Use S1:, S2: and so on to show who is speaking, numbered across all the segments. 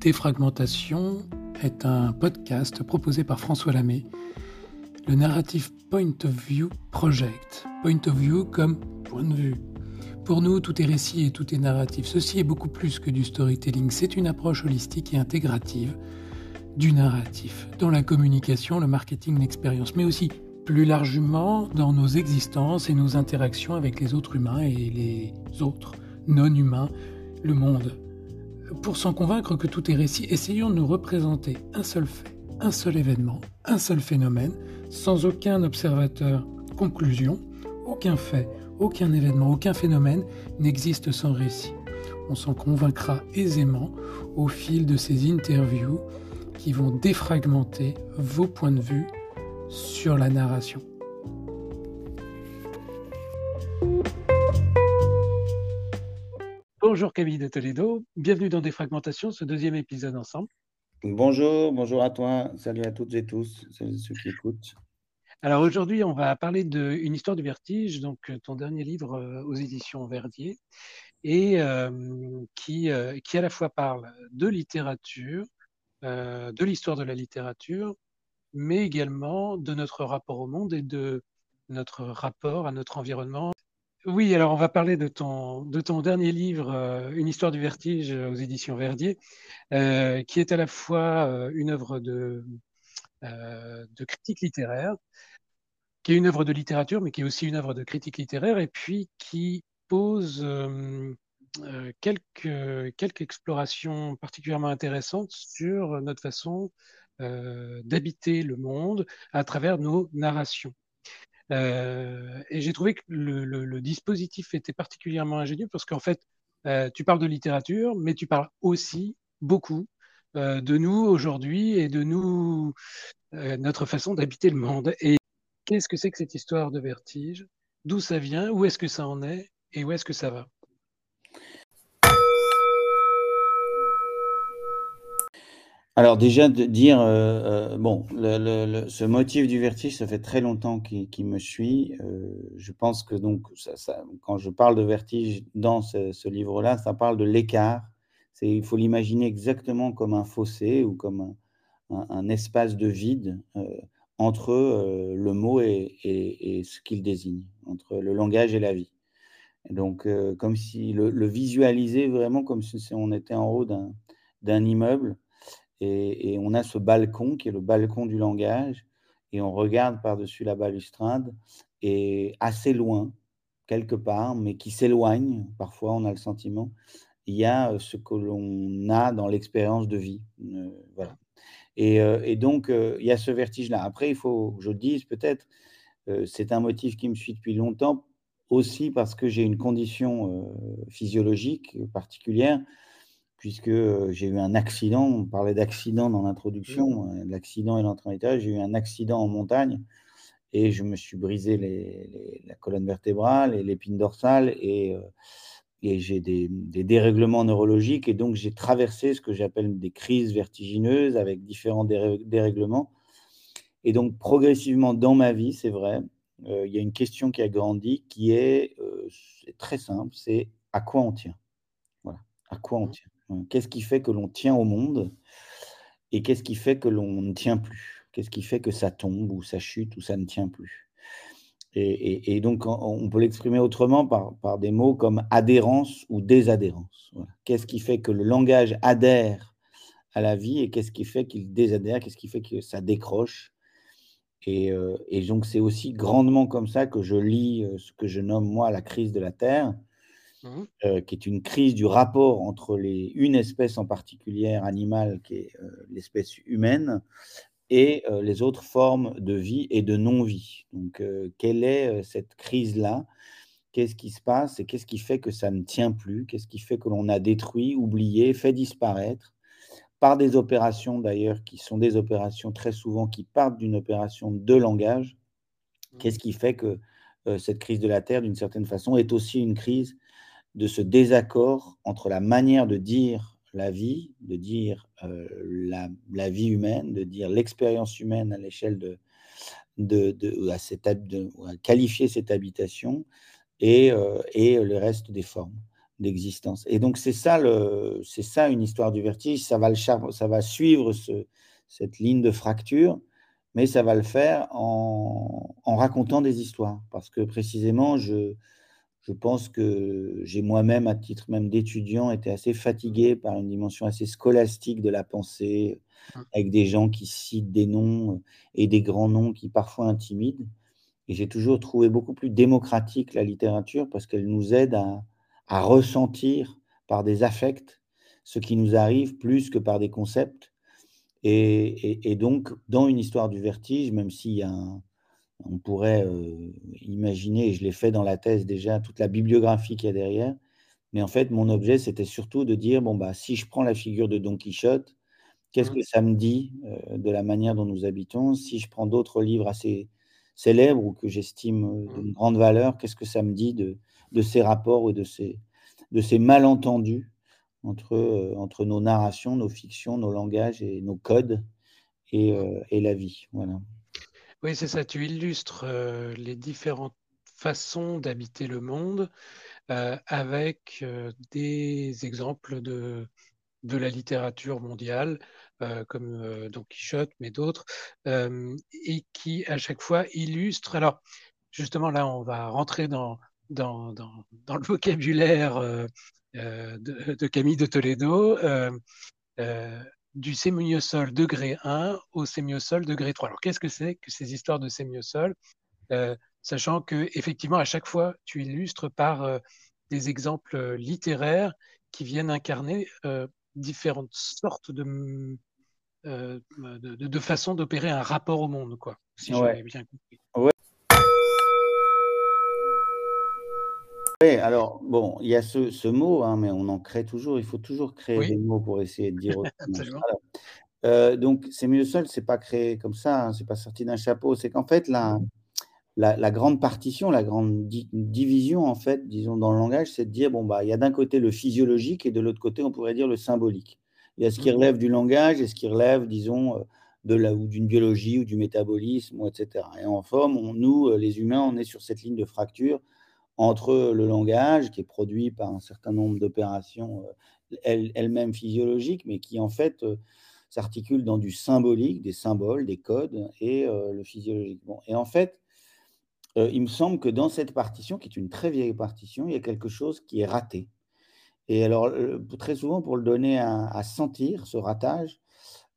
S1: Défragmentation est un podcast proposé par François Lamé, le narrative Point of View Project. Point of View comme point de vue. Pour nous, tout est récit et tout est narratif. Ceci est beaucoup plus que du storytelling. C'est une approche holistique et intégrative du narratif dans la communication, le marketing, l'expérience, mais aussi plus largement dans nos existences et nos interactions avec les autres humains et les autres non-humains, le monde. Pour s'en convaincre que tout est récit, essayons de nous représenter un seul fait, un seul événement, un seul phénomène, sans aucun observateur conclusion, aucun fait, aucun événement, aucun phénomène n'existe sans récit. On s'en convaincra aisément au fil de ces interviews qui vont défragmenter vos points de vue sur la narration. Bonjour Camille de Toledo, bienvenue dans Défragmentation, ce deuxième épisode ensemble.
S2: Bonjour, bonjour à toi, salut à toutes et tous, salut ceux qui écoutent.
S1: Alors aujourd'hui, on va parler d'une histoire du vertige, donc euh, ton dernier livre euh, aux éditions Verdier, et euh, qui, qui à la fois parle de littérature, de l'histoire de la littérature, mais également de notre rapport au monde et de notre rapport à notre environnement oui, alors on va parler de ton, de ton dernier livre, euh, Une histoire du vertige aux éditions Verdier, euh, qui est à la fois euh, une œuvre de, critique littéraire, qui est une œuvre de littérature, mais qui est aussi une œuvre de critique littéraire, et puis qui pose quelques explorations particulièrement intéressantes sur notre façon d'habiter le monde à travers nos narrations. Euh, et j'ai trouvé que le, dispositif était particulièrement ingénieux parce qu'en fait, euh, tu parles de littérature, mais tu parles aussi beaucoup euh, de nous aujourd'hui et de nous, notre façon d'habiter le monde. Et qu'est-ce que c'est que cette histoire de vertige? D'où ça vient? Où est-ce que ça en est? Et où est-ce que ça va?
S2: Alors déjà de dire, euh, euh, bon, ce motif du vertige, ça fait très longtemps qu'il me suit. Euh, je pense que donc, quand je parle de vertige dans ce, livre-là, ça parle de l'écart. Il faut l'imaginer exactement comme un fossé ou comme un, espace de vide entre le mot et, ce qu'il désigne, entre le langage et la vie. donc, comme si le, visualiser vraiment comme si on était en haut d'un immeuble et, on a ce balcon qui est le balcon du langage, et on regarde par-dessus la balustrade, et assez loin, quelque part, mais qui s'éloigne, parfois on a le sentiment, il y a euh, ce que l'on a dans l'expérience de vie. Euh, voilà. Et, euh, donc, il y a ce vertige-là. Après, il faut que je dise peut-être, c'est un motif qui me suit depuis longtemps, aussi parce que j'ai une condition physiologique particulière puisque j'ai eu un accident. On parlait d'accident dans l'introduction, mmh. l'accident et l'entraînement J'ai eu un accident en montagne et je me suis brisé la colonne vertébrale et l'épine dorsale et, et j'ai des, dérèglements neurologiques et donc j'ai traversé ce que j'appelle des crises vertigineuses avec différents dérèglements. Et donc progressivement dans ma vie, c'est vrai, il y a une question qui a grandi qui est, très simple, c'est à quoi on tient? Voilà, à quoi on mmh. tient? Hein, qu'est-ce qui fait que l'on tient au monde et qu'est-ce qui fait que l'on ne tient plus? Qu'est-ce qui fait que ça tombe ou ça chute ou ça ne tient plus? Et, donc, on peut l'exprimer autrement par, des mots comme adhérence ou désadhérence. Qu'est-ce qui fait que le langage adhère à la vie et qu'est-ce qui fait qu'il désadhère Qu'est-ce qui fait que ça décroche? Et, euh, et, donc, c'est aussi grandement comme ça que je lis euh, ce que je nomme, moi, la crise de la Terre, Mmh. Euh, qui est une crise du rapport entre les, une espèce en particulier animale, qui est euh, l'espèce humaine, et euh, les autres formes de vie et de non-vie. Donc, quelle est cette crise-là? Qu'est-ce qui se passe? Et qu'est-ce qui fait que ça ne tient plus? Qu'est-ce qui fait que l'on a détruit, oublié, fait disparaître? Par des opérations d'ailleurs qui sont des opérations très souvent qui partent d'une opération de langage. Mmh. Qu'est-ce qui fait que cette crise de la Terre, d'une certaine façon, est aussi une crise de ce désaccord entre la manière de dire la vie, de dire euh, la, vie humaine, de dire l'expérience humaine à l'échelle de, à, cette, de, qualifier cette habitation et, euh, et le reste des formes. d'existence. Et donc, c'est ça, le, c'est ça une histoire du vertige. Ça va, le, ça va suivre ce, cette ligne de fracture, mais ça va le faire en, en racontant des histoires. Parce que précisément, je, je pense que j'ai moi-même, à titre même d'étudiant, été assez fatigué par une dimension assez scolastique de la pensée, mmh. avec des gens qui citent des noms et des grands noms qui parfois intimident. Et j'ai toujours trouvé beaucoup plus démocratique la littérature parce qu'elle nous aide à, à ressentir par des affects ce qui nous arrive plus que par des concepts. Et, donc, dans une histoire du vertige, même s'il on pourrait euh, imaginer, et je l'ai fait dans la thèse déjà, toute la bibliographie qu'il y a derrière, mais en fait, mon objet, c'était surtout de dire, bon, bah, si je prends la figure de Don Quichotte, qu'est-ce mmh. que ça me dit euh, de la manière dont nous habitons? Si je prends d'autres livres assez célèbres ou que j'estime euh, d'une mmh. grande valeur, qu'est-ce que ça me dit de, de ces rapports ou de ces, de ces malentendus entre, euh, entre nos narrations, nos fictions, nos langages et nos codes et, et la vie? Voilà.
S1: Oui, c'est ça. Tu illustres les différentes façons d'habiter le monde avec des exemples de, de la littérature mondiale, comme Don Quichotte, mais d'autres, et qui à chaque fois illustrent. Alors, justement, là, on va rentrer dans, dans, dans, le vocabulaire de, Camille de Toledo, du sémiosol degré 1 au sémiosol degré 3. Alors, qu'est-ce que c'est que ces histoires de sémiosol? Sachant que, effectivement, à chaque fois, tu illustres par des exemples littéraires qui viennent incarner différentes sortes de, de, de, façons d'opérer un rapport au monde, quoi, si j'ai bien compris.
S2: Oui, alors, bon, il y a ce, mot, hein, mais on en crée toujours. Il faut toujours créer des mots pour essayer de dire autrement. Euh, donc, c'est mieux seul, c'est pas créé comme ça, hein, c'est pas sorti d'un chapeau. C'est qu'en fait, la, la, grande partition, la grande division, en fait, disons, dans le langage, c'est de dire, bon, bah, il y a d'un côté le physiologique et de l'autre côté, on pourrait dire le symbolique. Il y a ce qui mmh. relève du langage et ce qui relève, disons, euh, de la, ou d'une biologie ou du métabolisme, etc. Et en forme, on, nous, euh, les humains, on est sur cette ligne de fracture entre le langage, qui est produit par un certain nombre d'opérations euh, elles-mêmes physiologiques, mais qui en fait euh, s'articulent dans du symbolique, des symboles, des codes, et euh, le physiologique. Et en fait, il me semble que dans cette partition, qui est une très vieille partition, il y a quelque chose qui est raté. Et alors, très souvent, pour le donner à sentir, ce ratage,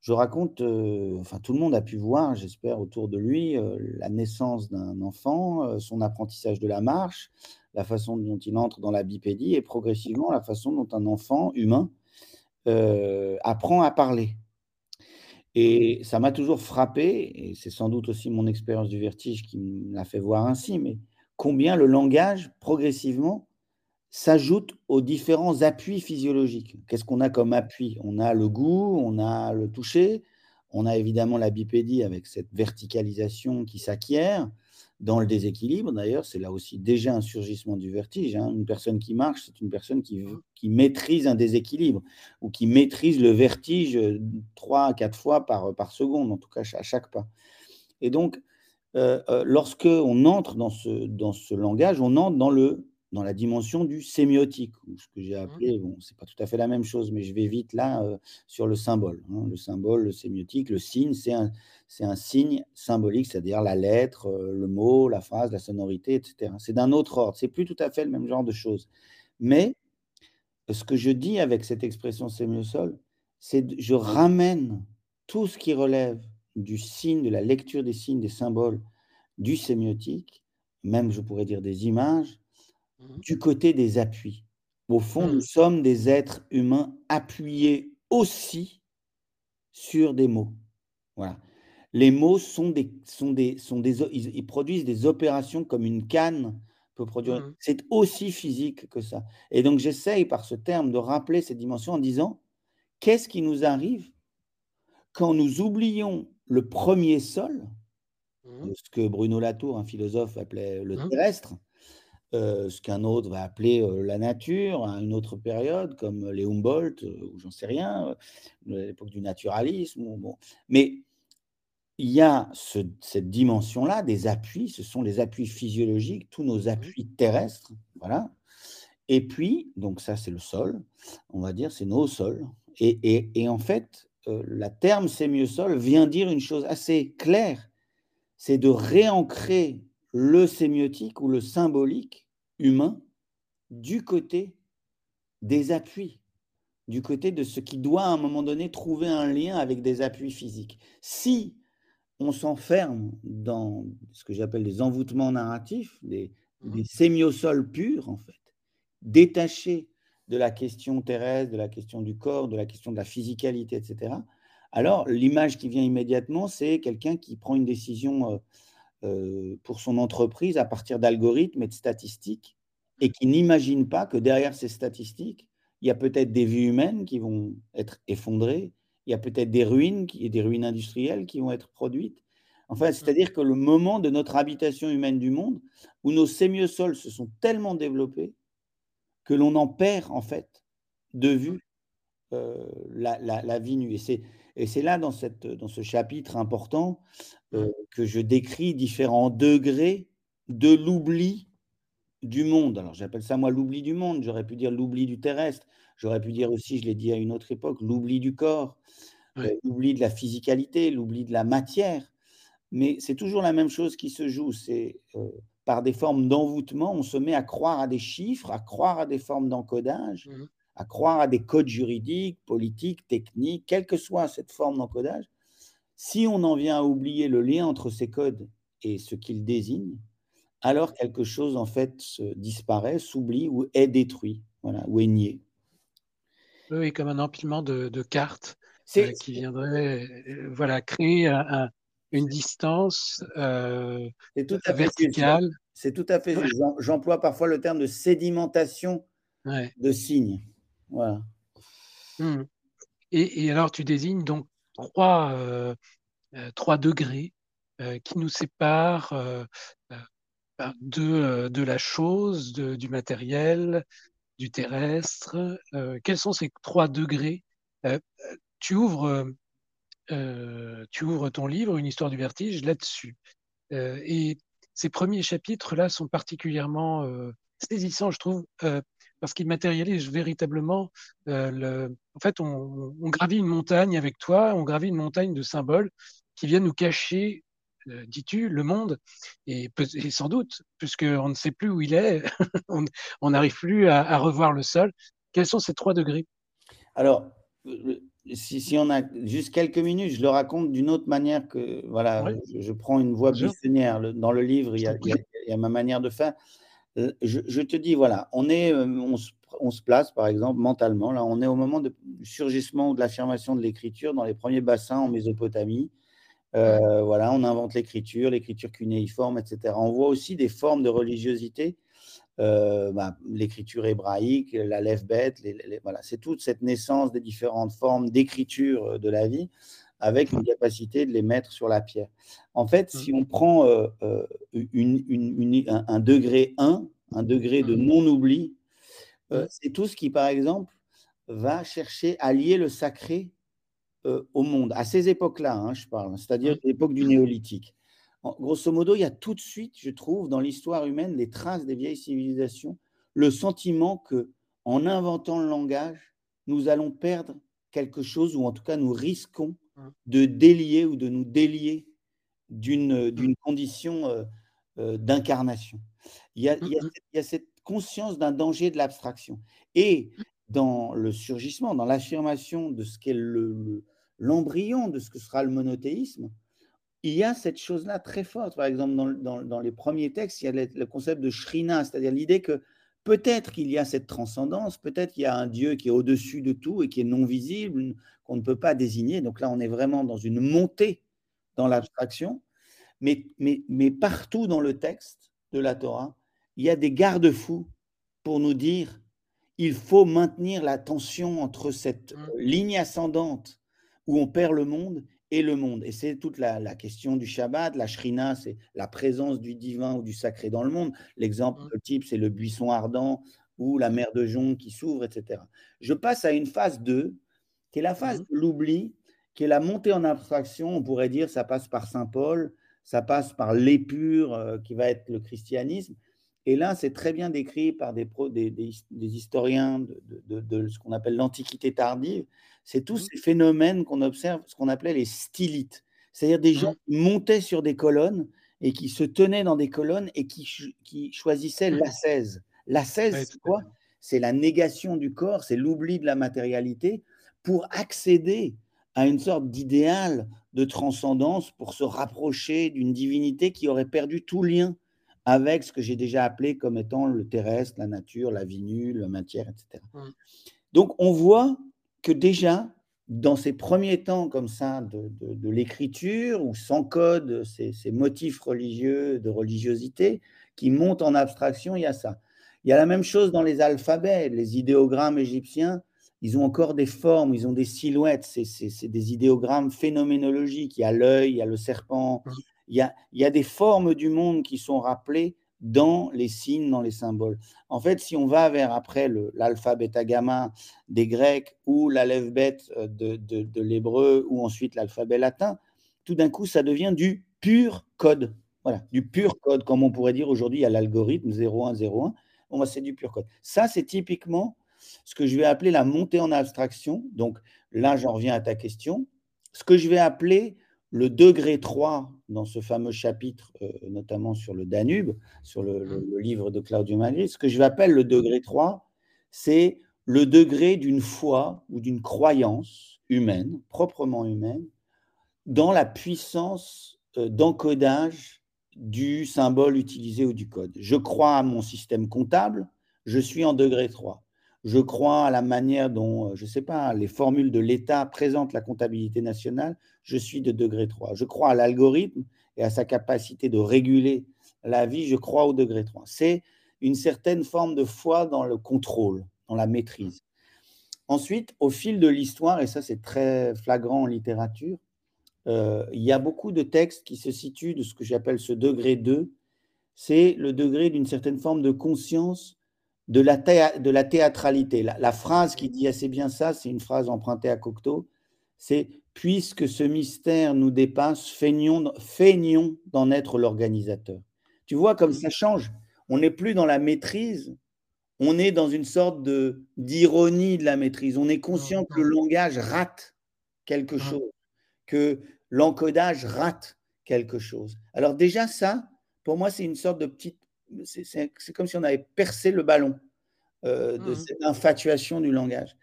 S2: je raconte, enfin tout le monde a pu voir, j'espère, autour de lui, la naissance d'un enfant, son apprentissage de la marche, la façon dont il entre dans la bipédie et progressivement la façon dont un enfant humain apprend à parler. Et ça m'a toujours frappé, et c'est sans doute aussi mon expérience du vertige qui me l'a fait voir ainsi, mais combien le langage, progressivement, s'ajoute aux différents appuis physiologiques. Qu'est-ce qu'on a comme appui? On a le goût, on a le toucher, on a évidemment la bipédie avec cette verticalisation qui s'acquiert dans le déséquilibre. D'ailleurs, c'est là aussi déjà un surgissement du vertige. Hein. Une personne qui marche, c'est une personne qui, qui, maîtrise un déséquilibre ou qui maîtrise le vertige trois à quatre fois par, par seconde, en tout cas à chaque pas. Et donc, euh, euh, lorsque on entre dans ce, dans ce langage, on entre dans le dans la dimension du sémiotique, ou ce que j'ai mmh. appelé, bon, c'est pas tout à fait la même chose, mais je vais vite là euh, sur le symbole. Hein. Le symbole, le sémiotique, le signe, c'est un, c'est un signe symbolique, c'est-à-dire la lettre, euh, le mot, la phrase, la sonorité, etc. C'est d'un autre ordre, c'est plus tout à fait le même genre de choses. Mais ce que je dis avec cette expression sémiosol, c'est je ramène tout ce qui relève du signe, de la lecture des signes, des symboles, du sémiotique, même je pourrais dire des images, Mmh. du côté des appuis. Au fond, nous mmh. sommes des êtres humains appuyés aussi sur des mots. Voilà. Les mots sont des, sont des, sont des ils, produisent des opérations comme une canne peut produire. Mmh. C'est aussi physique que ça. Et donc j'essaye par ce terme de rappeler cette dimension en disant qu'est-ce qui nous arrive quand nous oublions le premier sol, ce que Bruno Latour, un philosophe, appelait le terrestre, euh, ce qu'un autre va appeler euh, la nature à une autre période, comme les Humboldt, euh, ou j'en sais rien, l'époque du naturalisme. Bon. Mais il y a cette dimension-là des appuis, ce sont les appuis physiologiques, tous nos mmh appuis terrestres, voilà. Et puis, donc ça c'est le sol, on va dire, c'est nos sols. Et, en fait, euh, la terme sémiosol vient dire une chose assez claire, c'est de réancrer le sémiotique ou le symbolique humain du côté des appuis, du côté de ce qui doit à un moment donné trouver un lien avec des appuis physiques. Si on s'enferme dans ce que j'appelle des envoûtements narratifs, des, mmh. des sémiosols purs, en fait, détachés de la question terrestre, de la question du corps, de la question de la physicalité, etc., alors l'image qui vient immédiatement, c'est quelqu'un qui prend une décision euh, euh, pour son entreprise à partir d'algorithmes et de statistiques et qui n'imagine pas que derrière ces statistiques, il y a peut-être des vies humaines qui vont être effondrées, il y a peut-être des ruines et des ruines industrielles qui vont être produites. Enfin, c'est-à-dire que le moment de notre habitation humaine du monde, où nos sémiosols se sont tellement développés que l'on en perd en fait de vue euh, la, vie nue. Et c'est là, dans, cette, dans ce chapitre important, euh, que je décris différents degrés de l'oubli du monde. Alors j'appelle ça moi l'oubli du monde, j'aurais pu dire l'oubli du terrestre, j'aurais pu dire aussi, je l'ai dit à une autre époque, l'oubli du corps, euh, l'oubli de la physicalité, l'oubli de la matière. Mais c'est toujours la même chose qui se joue, c'est par des formes d'envoûtement, on se met à croire à des chiffres, à croire à des formes d'encodage, mmh à croire à des codes juridiques, politiques, techniques, quelle que soit cette forme d'encodage. Si on en vient à oublier le lien entre ces codes et ce qu'ils désignent, alors quelque chose en fait disparaît, s'oublie ou est détruit, voilà, ou est nié.
S1: Oui, comme un empilement de, cartes euh, qui viendrait euh, voilà, créer une distance euh, tout à verticale.
S2: C'est tout à fait J'emploie parfois le terme de sédimentation de signes.
S1: Mmh. Et, alors, tu désignes donc trois, euh, euh, trois degrés euh, qui nous séparent de, de la chose, du matériel, du terrestre. quels sont ces trois degrés? Tu, ouvres, tu ouvres ton livre, Une histoire du vertige, là-dessus. et ces premiers chapitres-là sont particulièrement saisissants, je trouve, parce qu'il matérialise véritablement euh, le. En fait, on, gravit une montagne avec toi, on gravit une montagne de symboles qui viennent nous cacher, euh, dis-tu, le monde, et, sans doute, puisqu'on ne sait plus où il est, on n'arrive plus à, revoir le sol. Quels sont ces trois degrés?
S2: Alors, si, on a juste quelques minutes, je le raconte d'une autre manière que voilà, je, prends une voie buissonnière. Dans le livre, il y, a, il y, a, ma manière de faire. Euh, je, te dis, voilà, on, est, euh, on se, place, par exemple, mentalement, là, on est au moment du surgissement ou de l'affirmation de l'écriture dans les premiers bassins en Mésopotamie. Euh, voilà, on invente l'écriture, l'écriture cunéiforme, etc. On voit aussi des formes de religiosité, bah, l'écriture hébraïque, la lève bête, voilà, c'est toute cette naissance des différentes formes d'écriture de la vie avec une capacité de les mettre sur la pierre. En fait, mmh. si on prend euh, euh, un, degré 1, un degré de mmh. non-oubli, euh, mmh. c'est tout ce qui, par exemple, va chercher à lier le sacré au monde. À ces époques-là, hein, je parle, c'est-à-dire l'époque du néolithique. grosso modo, il y a tout de suite, je trouve, dans l'histoire humaine, les traces des vieilles civilisations, le sentiment que, en inventant le langage, nous allons perdre quelque chose, ou en tout cas, nous risquons. De délier ou de nous délier d'une mmh. condition euh, euh, d'incarnation. Il, il, y a cette conscience d'un danger de l'abstraction. Et dans le surgissement, dans l'affirmation de ce qu'est l'embryon de ce que sera le monothéisme, il y a cette chose-là très forte. Par exemple, dans, dans, les premiers textes, il y a le, concept de shrina, c'est-à-dire l'idée que peut-être qu'il y a cette transcendance, peut-être qu'il y a un Dieu qui est au-dessus de tout et qui est non visible, qu'on ne peut pas désigner. Donc là, on est vraiment dans une montée dans l'abstraction. Mais, mais, mais partout dans le texte de la Torah, il y a des garde-fous pour nous dire il faut maintenir la tension entre cette mmh. ligne ascendante où on perd le monde et le monde. Et c'est toute la, question du Shabbat. La Shrina, c'est la présence du divin ou du sacré dans le monde. L'exemple mmh. type, c'est le buisson ardent ou la mer de jonc qui s'ouvre, etc. Je passe à une phase 2, qui est la phase mmh. de l'oubli, qui est la montée en abstraction. On pourrait dire ça passe par Saint Paul, ça passe par l'épure, euh, qui va être le christianisme. Et là, c'est très bien décrit par des, des, historiens de, ce qu'on appelle l'Antiquité tardive. C'est tous mmh. ces phénomènes qu'on observe, ce qu'on appelait les stylites, c'est-à-dire des gens mmh. qui montaient sur des colonnes et qui se tenaient dans des colonnes et qui, qui choisissaient mmh. l'ascèse. L'ascèse, c'est quoi? C'est la négation du corps, c'est l'oubli de la matérialité pour accéder à une sorte d'idéal de transcendance, pour se rapprocher d'une divinité qui aurait perdu tout lien avec ce que j'ai déjà appelé comme étant le terrestre, la nature, la vie nue, la matière, etc. Mmh. Donc on voit que déjà, dans ces premiers temps comme ça de, l'écriture, où sans code ces, ces, motifs religieux de religiosité qui montent en abstraction, il y a ça. Il y a la même chose dans les alphabets, les idéogrammes égyptiens, ils ont encore des formes, ils ont des silhouettes, c'est des idéogrammes phénoménologiques, il y a l'œil, il y a le serpent, mmh. Il y, a, des formes du monde qui sont rappelées dans les signes, dans les symboles. En fait, si on va vers après l'alpha, bêta, gamma des Grecs ou l'alphabet euh, de, de, l'hébreu ou ensuite l'alphabet latin, tout d'un coup, ça devient du pur code. Voilà, du pur code, comme on pourrait dire aujourd'hui à l'algorithme 0101. Bon, bah, c'est du pur code. Ça, c'est typiquement ce que je vais appeler la montée en abstraction. Donc là, j'en reviens à ta question. Ce que je vais appeler le degré 3 dans ce fameux chapitre, euh, notamment sur le Danube, sur le, livre de Claudio Magri, ce que je appelle le degré 3, c'est le degré d'une foi ou d'une croyance humaine, proprement humaine, dans la puissance euh, d'encodage du symbole utilisé ou du code. Je crois à mon système comptable, je suis en degré 3 je crois à la manière dont, euh, je ne sais pas, les formules de l'État présentent la comptabilité nationale, je suis de degré 3. Je crois à l'algorithme et à sa capacité de réguler la vie, je crois au degré 3. C'est une certaine forme de foi dans le contrôle, dans la maîtrise. Ensuite, au fil de l'histoire, et ça c'est très flagrant en littérature, euh, il y a beaucoup de textes qui se situent de ce que j'appelle ce degré 2, c'est le degré d'une certaine forme de conscience de la, de la théâtralité. La, phrase qui dit assez bien ça, c'est une phrase empruntée à Cocteau, c'est Puisque ce mystère nous dépasse, feignons, feignons d'en être l'organisateur. Tu vois comme ça change. On n'est plus dans la maîtrise, on est dans une sorte de d'ironie de la maîtrise. On est conscient que le langage rate quelque chose, que l'encodage rate quelque chose. Alors déjà ça, pour moi, c'est une sorte de petite c'est comme si on avait percé le ballon euh, de mmh cette infatuation du langage.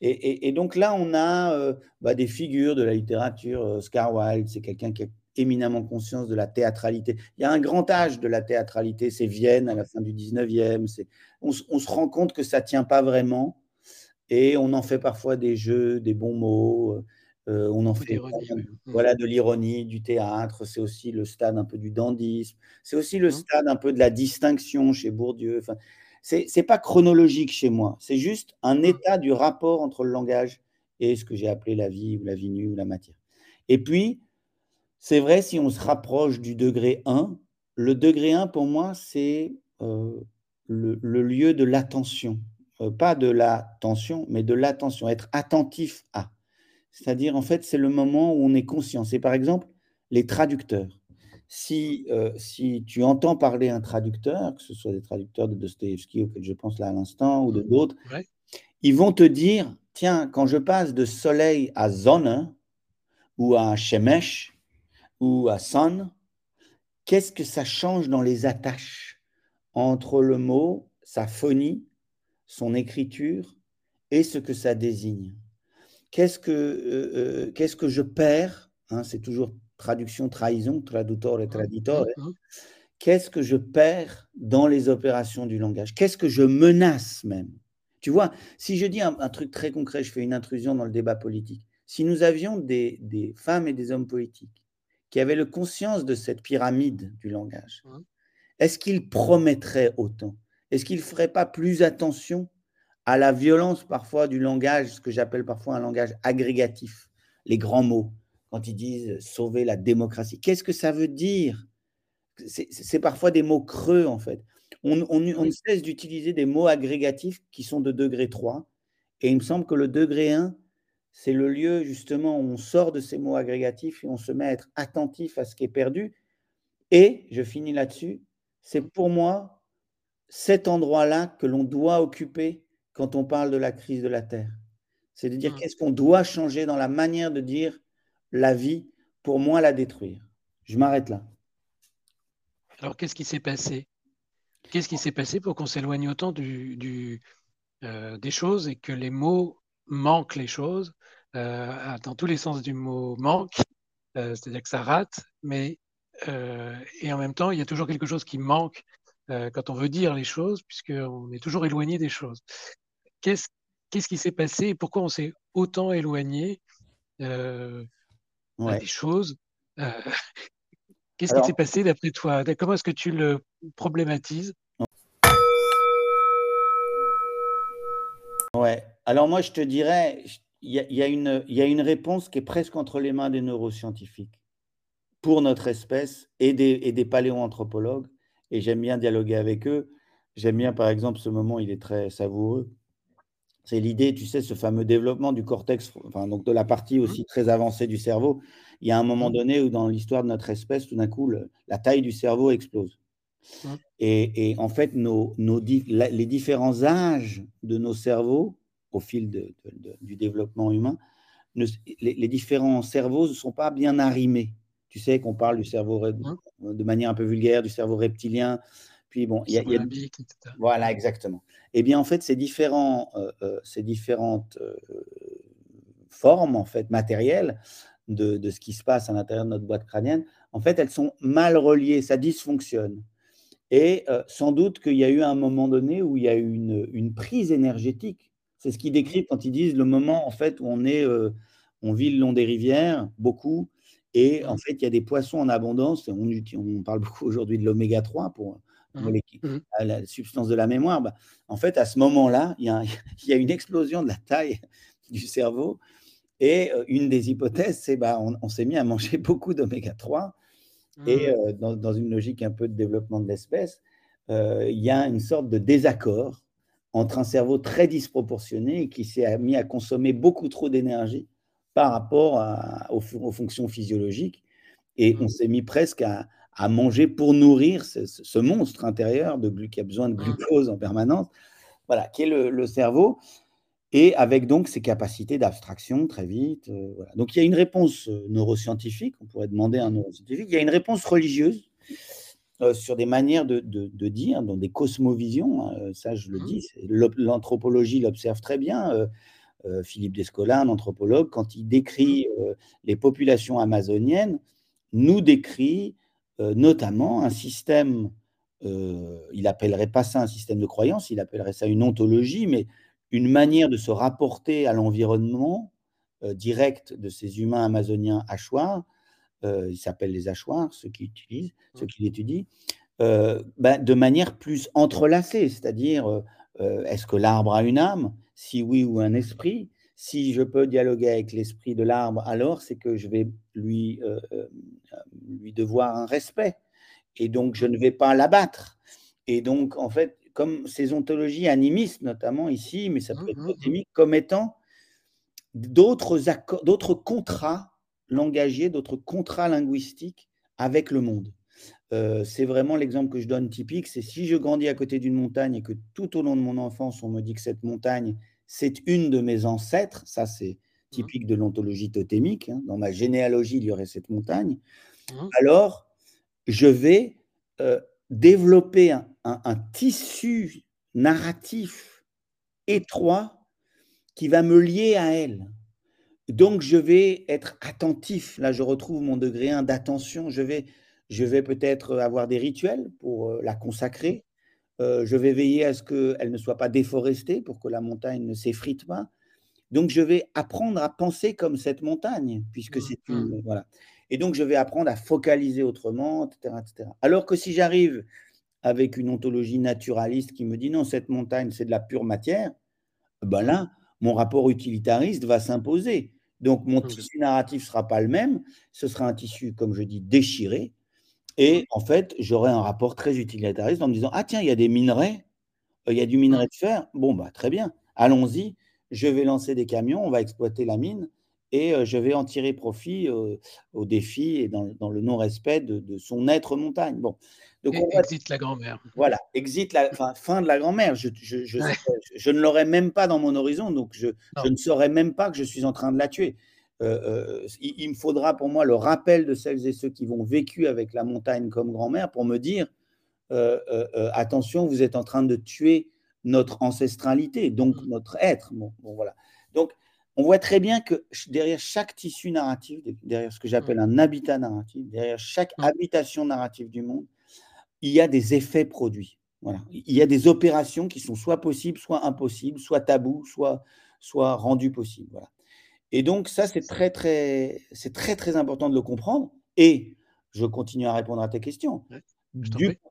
S2: Et, donc là, on a euh, bah, des figures de la littérature. Euh, Oscar Wilde, c'est quelqu'un qui a éminemment conscience de la théâtralité. Il y a un grand âge de la théâtralité, c'est Vienne à la fin du 19e. On, on, se rend compte que ça ne tient pas vraiment et on en fait parfois des jeux, des bons mots. Euh, on en fait mmh. voilà, de l'ironie, du théâtre, c'est aussi le stade un peu du dandisme, c'est aussi le mmh. stade un peu de la distinction chez Bourdieu. Enfin, c'est pas chronologique chez moi, c'est juste un mmh. état du rapport entre le langage et ce que j'ai appelé la vie ou la vie nue ou la matière. Et puis, c'est vrai, si on se rapproche du degré 1, le degré 1 pour moi, c'est euh, le, lieu de l'attention. Euh, pas de la tension, mais de l'attention, être attentif à. C'est-à-dire, en fait, c'est le moment où on est conscient. C'est par exemple les traducteurs. Si, euh, si tu entends parler un traducteur, que ce soit des traducteurs de Dostoevsky auxquels je pense là à l'instant, ou de mmh. d'autres, ils vont te dire, tiens, quand je passe de soleil à zone, ou à shemesh, ou à son, qu'est-ce que ça change dans les attaches entre le mot, sa phonie, son écriture, et ce que ça désigne? Qu'est-ce que, euh, euh, qu'est-ce que je perds hein, C'est toujours traduction, trahison, traducteur et traditore. Hein. Qu'est-ce que je perds dans les opérations du langage? Qu'est-ce que je menace même? Tu vois, si je dis un, truc très concret, je fais une intrusion dans le débat politique. Si nous avions des, des femmes et des hommes politiques qui avaient le conscience de cette pyramide du langage, est-ce qu'ils promettraient autant? Est-ce qu'ils ne feraient pas plus attention à la violence parfois du langage, ce que j'appelle parfois un langage agrégatif, les grands mots, quand ils disent sauver la démocratie. Qu'est-ce que ça veut dire? C'est parfois des mots creux, en fait. On, on, cesse d'utiliser des mots agrégatifs qui sont de degré 3, et il me semble que le degré 1, c'est le lieu justement où on sort de ces mots agrégatifs et on se met à être attentif à ce qui est perdu. Et, je finis là-dessus, c'est pour moi cet endroit-là que l'on doit occuper quand on parle de la crise de la Terre. C'est de dire mmh. qu'est-ce qu'on doit changer dans la manière de dire la vie pour moins la détruire. Je m'arrête là.
S1: Alors, qu'est-ce qui s'est passé? Qu'est-ce qui s'est passé pour qu'on s'éloigne autant du, euh, des choses et que les mots manquent les choses, euh, dans tous les sens du mot manque, euh, c'est-à-dire que ça rate, mais et en même temps, il y a toujours quelque chose qui manque quand on veut dire les choses, puisqu'on est toujours éloigné des choses. Qu'est-ce qu'est-ce qui s'est passé et pourquoi on s'est autant éloigné des choses Qu'est-ce qui s'est passé d'après toi? Comment est-ce que tu le problématises?
S2: Ouais. Alors moi, je te dirais, il y, a, une, y a une réponse qui est presque entre les mains des neuroscientifiques pour notre espèce et des, et des paléoanthropologues. Et j'aime bien dialoguer avec eux. J'aime bien, par exemple, ce moment, il est très savoureux. C'est l'idée, tu sais, ce fameux développement du cortex, enfin, donc de la partie aussi mmh. très avancée du cerveau. Il y a un moment mmh. donné où, dans l'histoire de notre espèce, tout d'un coup, la taille du cerveau explose. Mmh. Et, en fait, nos, nos, les différents âges de nos cerveaux, au fil du développement humain, les, différents cerveaux ne sont pas bien arrimés. Tu sais qu'on parle du cerveau de manière un peu vulgaire, du cerveau reptilien, bon, il y a, voilà exactement. Et eh bien en fait, ces différents, euh, euh, ces différentes euh, formes en fait matérielles de, de, ce qui se passe à l'intérieur de notre boîte crânienne, en fait, elles sont mal reliées, ça dysfonctionne. Et sans doute qu'il y a eu un moment donné où il y a eu une, une prise énergétique. C'est ce qu'ils décrivent quand ils disent le moment en fait où on est, on vit le long des rivières, beaucoup, et en fait, il y a des poissons en abondance. On, on parle beaucoup aujourd'hui de l'oméga 3 pour Mmh. Mmh. la substance de la mémoire, bah, en fait, à ce moment-là, il, y, a une explosion de la taille du cerveau. Et euh, une des hypothèses, c'est bah, on, s'est mis à manger beaucoup d'oméga 3. Et mmh. euh, dans, une logique un peu de développement de l'espèce, euh, il y a une sorte de désaccord entre un cerveau très disproportionné qui s'est mis à consommer beaucoup trop d'énergie par rapport aux, aux, fonctions physiologiques. Et on s'est mis presque à, à manger pour nourrir ce, monstre intérieur de qui a besoin de mmh. glucose en permanence, voilà, qui est le, cerveau, et avec donc ses capacités d'abstraction très vite. Euh, voilà. Donc il y a une réponse euh, neuroscientifique, on pourrait demander à un neuroscientifique, il y a une réponse religieuse euh, sur des manières de, de, dire, dans des cosmovisions, hein, ça je le mmh. dis, l'anthropologie l'observe très bien. Philippe Descola, un anthropologue, quand il décrit mmh. les populations amazoniennes, nous décrit notamment un système, euh, il appellerait pas ça un système de croyance, il appellerait ça une ontologie, mais une manière de se rapporter à l'environnement euh, direct de ces humains amazoniens hachoirs, ils s'appellent les hachoirs, ceux qui utilisent, ceux mmh. qui l'étudient, ben, de manière plus entrelacée, c'est-à-dire est-ce que l'arbre a une âme? Si oui, ou un esprit? Si je peux dialoguer avec l'esprit de l'arbre, alors c'est que je vais lui, euh, euh, lui devoir un respect. Et donc, je ne vais pas l'abattre. Et donc, en fait, comme ces ontologies animistes, notamment ici, mais ça peut être mmh, mmh, mmh. comme étant d'autres contrats langagiers, d'autres contrats linguistiques avec le monde. Euh, c'est vraiment l'exemple que je donne typique, c'est si je grandis à côté d'une montagne et que tout au long de mon enfance, on me dit que cette montagne, c'est une de mes ancêtres, ça c'est mmh. typique de l'ontologie totémique, hein. dans ma généalogie il y aurait cette montagne, mmh. alors je vais euh, développer un, tissu narratif étroit qui va me lier à elle. Donc je vais être attentif, là je retrouve mon degré 1 d'attention, je vais, je vais peut-être avoir des rituels pour euh, la consacrer, euh, je vais veiller à ce qu'elle ne soit pas déforestée pour que la montagne ne s'effrite pas. Donc, je vais apprendre à penser comme cette montagne, puisque c'est une. Mmh. Voilà. Et donc, je vais apprendre à focaliser autrement, etc. etc. Alors que si j'arrive avec une ontologie naturaliste qui me dit non, cette montagne, c'est de la pure matière, ben là, mon rapport utilitariste va s'imposer. Donc, mon mmh. tissu narratif ne sera pas le même. Ce sera un tissu, comme je dis, déchiré, et en fait, j'aurais un rapport très utilitariste en me disant Ah, tiens, il y a des minerais, euh, il y a du minerai de fer. Bon, bah, très bien, allons-y. Je vais lancer des camions, on va exploiter la mine et je vais en tirer profit au défi et dans, le non-respect de, son être montagne. Bon.
S1: Donc, exit la grand-mère.
S2: Voilà, exit la fin, de la grand-mère. Je, je, ne l'aurai même pas dans mon horizon, donc je, ne saurais même pas que je suis en train de la tuer. Il, me faudra pour moi le rappel de celles et ceux qui vont vécu avec la montagne comme grand-mère pour me dire attention, vous êtes en train de tuer notre ancestralité, donc mmh. notre être. Bon, bon voilà. Donc, on voit très bien que derrière chaque tissu narratif, derrière ce que j'appelle un habitat narratif, derrière chaque habitation narrative du monde, il y a des effets produits. Voilà. Il y a des opérations qui sont soit possibles, soit impossibles, soit tabous, soit, soit rendues possibles. Voilà. Et donc, ça, c'est très, très, c'est très, très important de le comprendre. Et je continue à répondre à tes questions.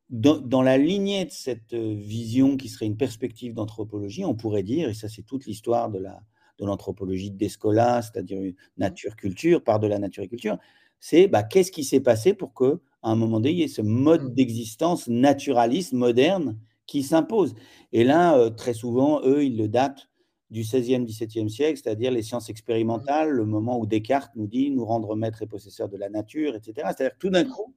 S2: dans, dans, la lignée de cette euh, vision qui serait une perspective d'anthropologie, on pourrait dire, et ça, c'est toute l'histoire de la, de l'anthropologie de Descola, c'est-à-dire mmh. nature-culture, par de la nature et culture, c'est bah, qu'est-ce qui s'est passé pour que à un moment donné, il y ait ce mode mmh. d'existence naturaliste, moderne, qui s'impose? Et là, euh, très souvent, eux, ils le datent du 16e, 17e siècle, c'est-à-dire les sciences expérimentales, le moment où Descartes nous dit nous rendre maîtres et possesseurs de la nature, etc. C'est-à-dire tout d'un coup,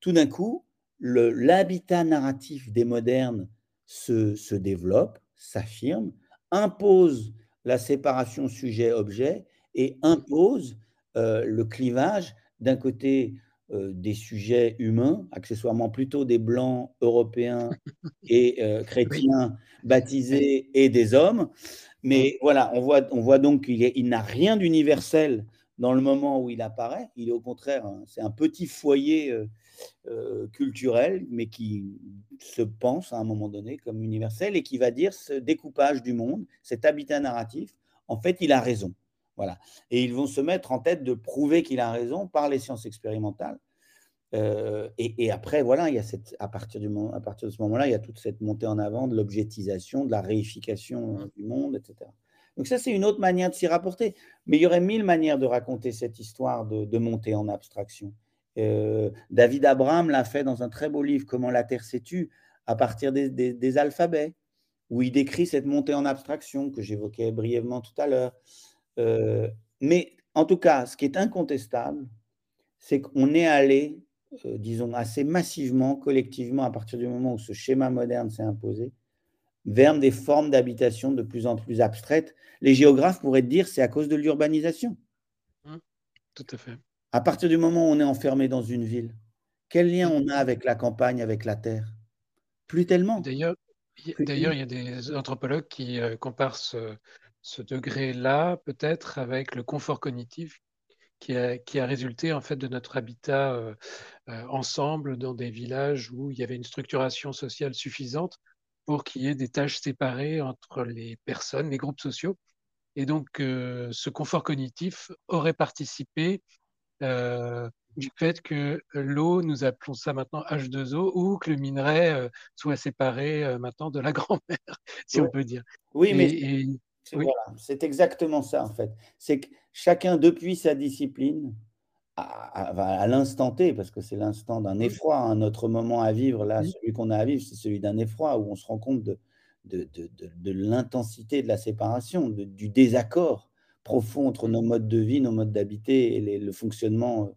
S2: tout d'un coup, l'habitat narratif des modernes se, se développe, s'affirme, impose la séparation sujet-objet et impose euh, le clivage d'un côté des sujets humains, accessoirement plutôt des blancs européens et euh, chrétiens baptisés et des hommes. Mais voilà, on voit, on voit donc qu'il n'a rien d'universel dans le moment où il apparaît. Il est au contraire, c'est un petit foyer culturel, mais qui se pense à un moment donné comme universel et qui va dire ce découpage du monde, cet habitat narratif, en fait, il a raison. Voilà. Et ils vont se mettre en tête de prouver qu'il a raison par les sciences expérimentales. Euh, et, après, voilà, il y a cette, à, partir du moment, à partir de ce moment-là, il y a toute cette montée en avant de l'objectisation, de la réification du monde, etc. Donc ça, c'est une autre manière de s'y rapporter. Mais il y aurait mille manières de raconter cette histoire de, de montée en abstraction. Euh, David Abraham l'a fait dans un très beau livre, Comment la Terre s'est tue, à partir des, alphabets, où il décrit cette montée en abstraction que j'évoquais brièvement tout à l'heure. Euh, mais en tout cas, ce qui est incontestable, c'est qu'on est allé, euh, disons, assez massivement, collectivement, à partir du moment où ce schéma moderne s'est imposé, vers des formes d'habitation de plus en plus abstraites. Les géographes pourraient dire c'est à cause de l'urbanisation.
S1: Mmh, tout à fait.
S2: À partir du moment où on est enfermé dans une ville, quel lien on a avec la campagne, avec la terre? Plus tellement.
S1: D'ailleurs, il y a des anthropologues qui euh, comparent ce, degré-là peut-être avec le confort cognitif qui a, qui a, résulté en fait de notre habitat euh, euh, ensemble dans des villages où il y avait une structuration sociale suffisante pour qu'il y ait des tâches séparées entre les personnes, les groupes sociaux. Et donc, ce confort cognitif aurait participé euh, du fait que l'eau, nous appelons ça maintenant H2O, ou que le minerai euh, soit séparé euh, maintenant de la grand-mère, si on peut dire.
S2: Oui, mais c'est exactement ça en fait. C'est que chacun, depuis sa discipline, à, l'instant T, parce que c'est l'instant d'un effroi, un autre moment à vivre, là, celui qu'on a à vivre, c'est celui d'un effroi où on se rend compte de, de, de, de l'intensité de la séparation, du désaccord profond entre nos modes de vie, nos modes d'habiter et le fonctionnement euh,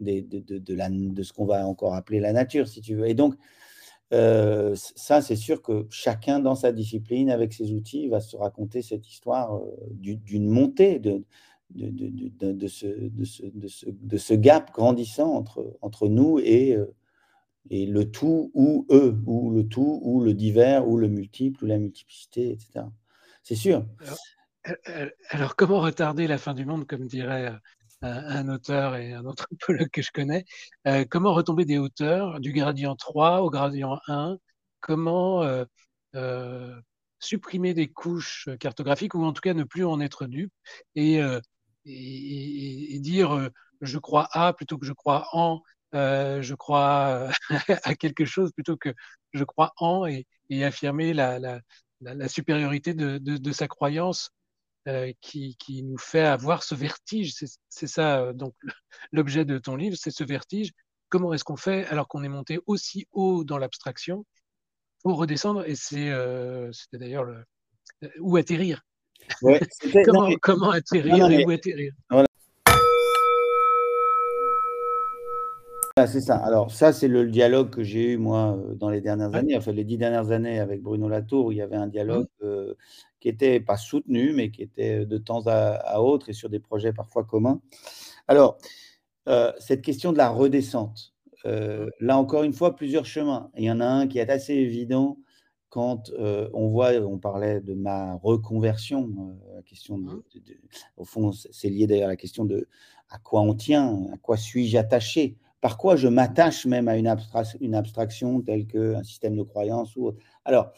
S2: de, de, la, de ce qu'on va encore appeler la nature, si tu veux. Et donc, euh, ça, c'est sûr que chacun dans sa discipline, avec ses outils, va se raconter cette histoire euh, d'une montée de, de, ce, de, ce, gap grandissant entre, entre nous et, et le tout ou eux, ou le tout ou le divers, ou le multiple, ou la multiplicité, etc. C'est sûr.
S1: Alors, comment retarder la fin du monde, comme dirait euh, un auteur et un anthropologue que je connais. Euh, Comment retomber des hauteurs du gradient 3 au gradient 1 Comment euh, supprimer des couches cartographiques ou en tout cas ne plus en être dupe et, dire je crois à plutôt que je crois en, je crois à quelque chose plutôt que je crois en et, affirmer la, la, la, supériorité de, de, sa croyance? Euh, qui, qui, nous fait avoir ce vertige. C'est ça, euh, donc, l'objet de ton livre, c'est ce vertige. Comment est-ce qu'on fait alors qu'on est monté aussi haut dans l'abstraction pour redescendre Et c'est euh, d'ailleurs le où atterrir? comment, atterrir et où atterrir?
S2: C'est ça. Alors, ça, c'est le dialogue que j'ai eu, moi, euh, dans les dernières années, enfin, les dix dernières années avec Bruno Latour, où il y avait un dialogue mmh. euh, qui n'était pas soutenu, mais qui était de temps à, autre et sur des projets parfois communs. Alors, euh, cette question de la redescente, là, encore une fois, plusieurs chemins. Il y en a un qui est assez évident quand on voit, on parlait de ma reconversion, la question mmh. au fond, c'est lié d'ailleurs à la question de à quoi on tient, à quoi suis-je attaché? Par quoi je m'attache même à une, abstraction telle qu'un système de croyance ou autre. Alors,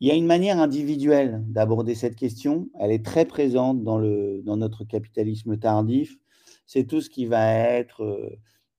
S2: il y a une manière individuelle d'aborder cette question. Elle est très présente dans, le, dans notre capitalisme tardif. C'est tout ce qui va être euh,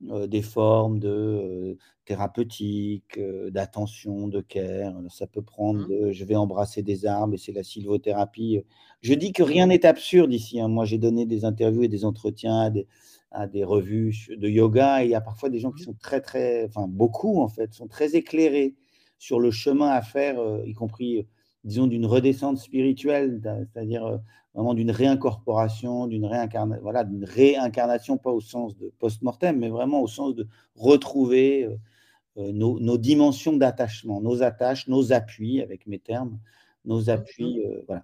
S2: euh, des formes de euh, thérapeutique, d'attention, de care. ça peut prendre mmh. je vais embrasser des arbres et c'est la sylvothérapie. Je dis que rien n'est absurde ici. Hein. Moi, j'ai donné des interviews et des entretiens à des, à des revues de yoga. Et il y a parfois des gens qui mmh. sont très, très, enfin beaucoup en fait, sont très éclairés sur le chemin à faire, euh, y compris, euh, disons, d'une redescente spirituelle, c'est-à-dire euh, vraiment d'une réincorporation, d'une réincarnation, voilà, d'une réincarnation, pas au sens de post-mortem, mais vraiment au sens de retrouver nos, nos, dimensions d'attachement, nos attaches, nos appuis, avec mes termes, nos appuis, voilà.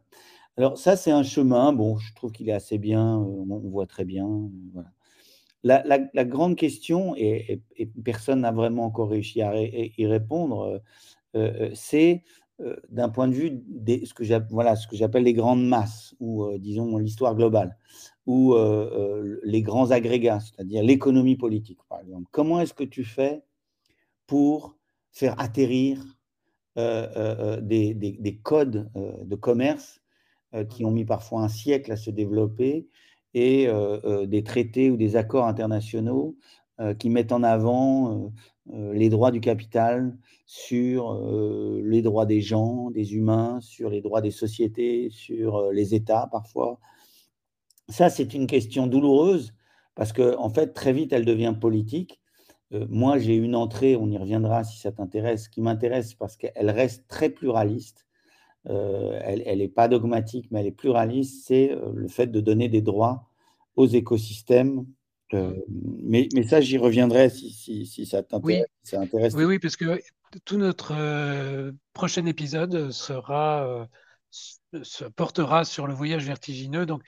S2: Alors ça, c'est un chemin, bon, je trouve qu'il est assez bien, on voit très bien, voilà. La, grande question, et, personne n'a vraiment encore réussi à y répondre, euh, euh, c'est euh, d'un point de vue des, ce que j'appelle les grandes masses, ou disons l'histoire globale, ou les grands agrégats, c'est-à-dire l'économie politique, par exemple. Comment est-ce que tu fais pour faire atterrir des, codes de commerce qui ont mis parfois un siècle à se développer et des traités ou des accords internationaux qui mettent en avant les droits du capital sur les droits des gens, des humains, sur les droits des sociétés, sur les États parfois. Ça, c'est une question douloureuse parce qu'en en fait, très vite, elle devient politique. moi, j'ai une entrée, on y reviendra si ça t'intéresse, qui m'intéresse parce qu'elle reste très pluraliste. elle n'est pas dogmatique, mais elle est pluraliste, c'est le fait de donner des droits aux écosystèmes. Euh, mais, mais, ça, j'y reviendrai si, si, si ça t'intéresse.
S1: Oui. oui, parce que tout notre euh, prochain épisode sera, euh, se portera sur le voyage vertigineux. Donc,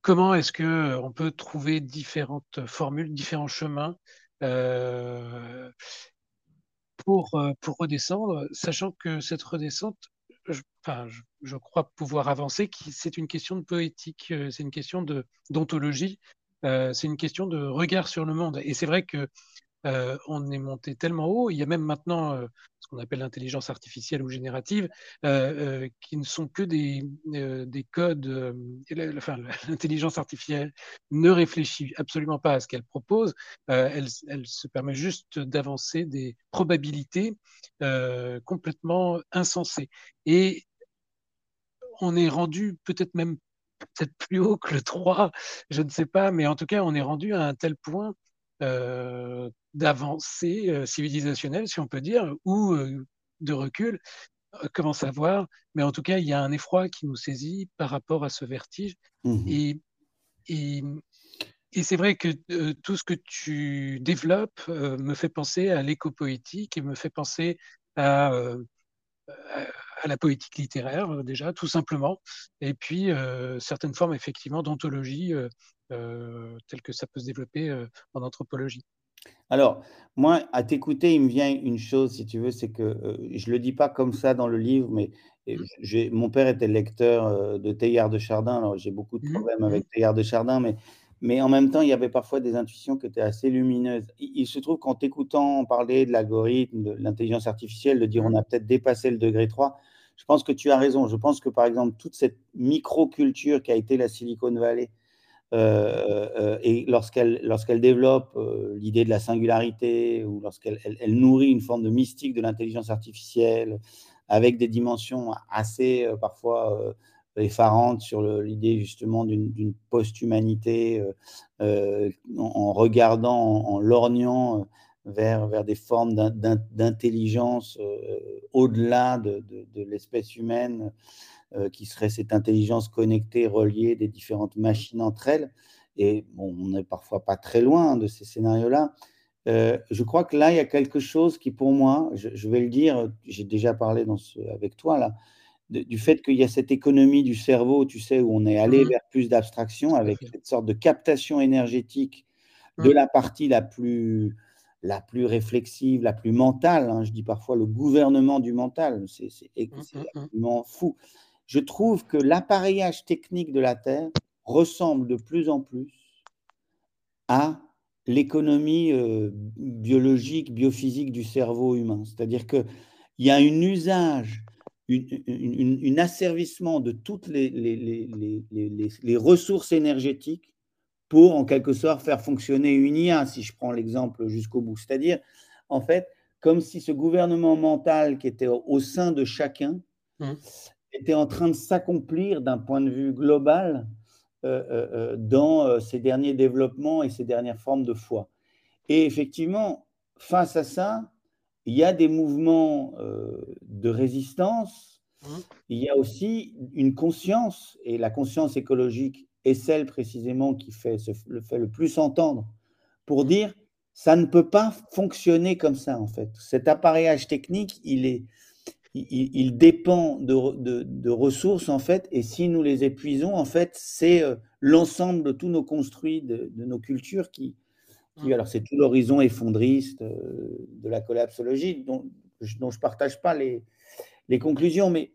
S1: comment est-ce que on peut trouver différentes formules, différents chemins pour, pour redescendre, sachant que cette redescente je, enfin, je, crois pouvoir avancer que c'est une question de poétique, euh, c'est une question d'ontologie, euh, c'est une question de regard sur le monde. Et c'est vrai que euh, on est monté tellement haut. Il y a même maintenant euh, ce qu'on appelle l'intelligence artificielle ou générative, euh, qui ne sont que des, des codes. enfin, l'intelligence artificielle ne réfléchit absolument pas à ce qu'elle propose. Elle, se permet juste d'avancer des probabilités complètement insensées. Et on est rendu peut-être même peut-être plus haut que le 3, je ne sais pas, mais en tout cas, on est rendu à un tel point d'avancée euh, civilisationnelle, si on peut dire, ou euh, de recul, comment savoir. Mais en tout cas, il y a un effroi qui nous saisit par rapport à ce vertige. Mmh et, et, et c'est vrai que tout ce que tu développes me fait penser à l'éco-poétique et me fait penser à, à la poétique littéraire, déjà, tout simplement. Et puis, certaines formes, effectivement, d'anthologie euh, tel que ça peut se développer euh, en anthropologie
S2: alors, moi, à t'écouter, il me vient une chose, si tu veux, c'est que euh, je ne le dis pas comme ça dans le livre, mais mmh. mon père était lecteur de Teilhard de Chardin, alors j'ai beaucoup de mmh. problèmes mmh. avec Teilhard de Chardin, mais, mais en même temps, il y avait parfois des intuitions qui étaient assez lumineuses. Il, se trouve qu'en t'écoutant parler de l'algorithme, de l'intelligence artificielle, de dire on a peut-être dépassé le degré 3, je pense que tu as raison. Je pense que, par exemple, toute cette micro-culture qui a été la Silicon Valley, euh, euh, et lorsqu'elle lorsqu'elle développe euh, l'idée de la singularité ou lorsqu'elle elle, nourrit une forme de mystique de l'intelligence artificielle avec des dimensions assez parfois effarantes sur l'idée justement d'une post-humanité en, regardant, en, lorgnant vers, vers des formes d'intelligence au-delà de, de, l'espèce humaine, qui serait cette intelligence connectée, reliée des différentes machines entre elles. Et bon, on n'est parfois pas très loin de ces scénarios-là. je crois que là, il y a quelque chose qui, pour moi, je, vais le dire, j'ai déjà parlé dans ce, avec toi là, du fait qu'il y a cette économie du cerveau, tu sais, où on est allé mmh vers plus d'abstraction avec cette sorte de captation énergétique de mmh. la partie la plus, la plus réflexive, la plus mentale. Hein. je dis parfois le gouvernement du mental. C'est mmh, absolument fou. Je trouve que l'appareillage technique de la Terre ressemble de plus en plus à l'économie euh, biologique, biophysique du cerveau humain. C'est-à-dire qu'il y a un usage un asservissement de toutes les, ressources énergétiques pour, en quelque sorte, faire fonctionner une IA, si je prends l'exemple jusqu'au bout. C'est-à-dire, en fait, comme si ce gouvernement mental qui était au sein de chacun mmh. Était en train de s'accomplir d'un point de vue global euh, euh, euh, dans ces derniers développements et ces dernières formes de foi. Et effectivement, face à ça, il y a des mouvements de résistance, il y a aussi une conscience, et la conscience écologique est celle précisément qui fait, le fait le plus entendre, pour dire ça ne peut pas fonctionner comme ça en fait. Cet appareillage technique, il, est, il, dépend de, de, ressources en fait, et si nous les épuisons, en fait, c'est euh, l'ensemble de tous nos construits, de, de nos cultures qui, Mmh. alors c'est tout l'horizon effondriste euh, de la collapsologie dont, je ne partage pas les, les, conclusions, mais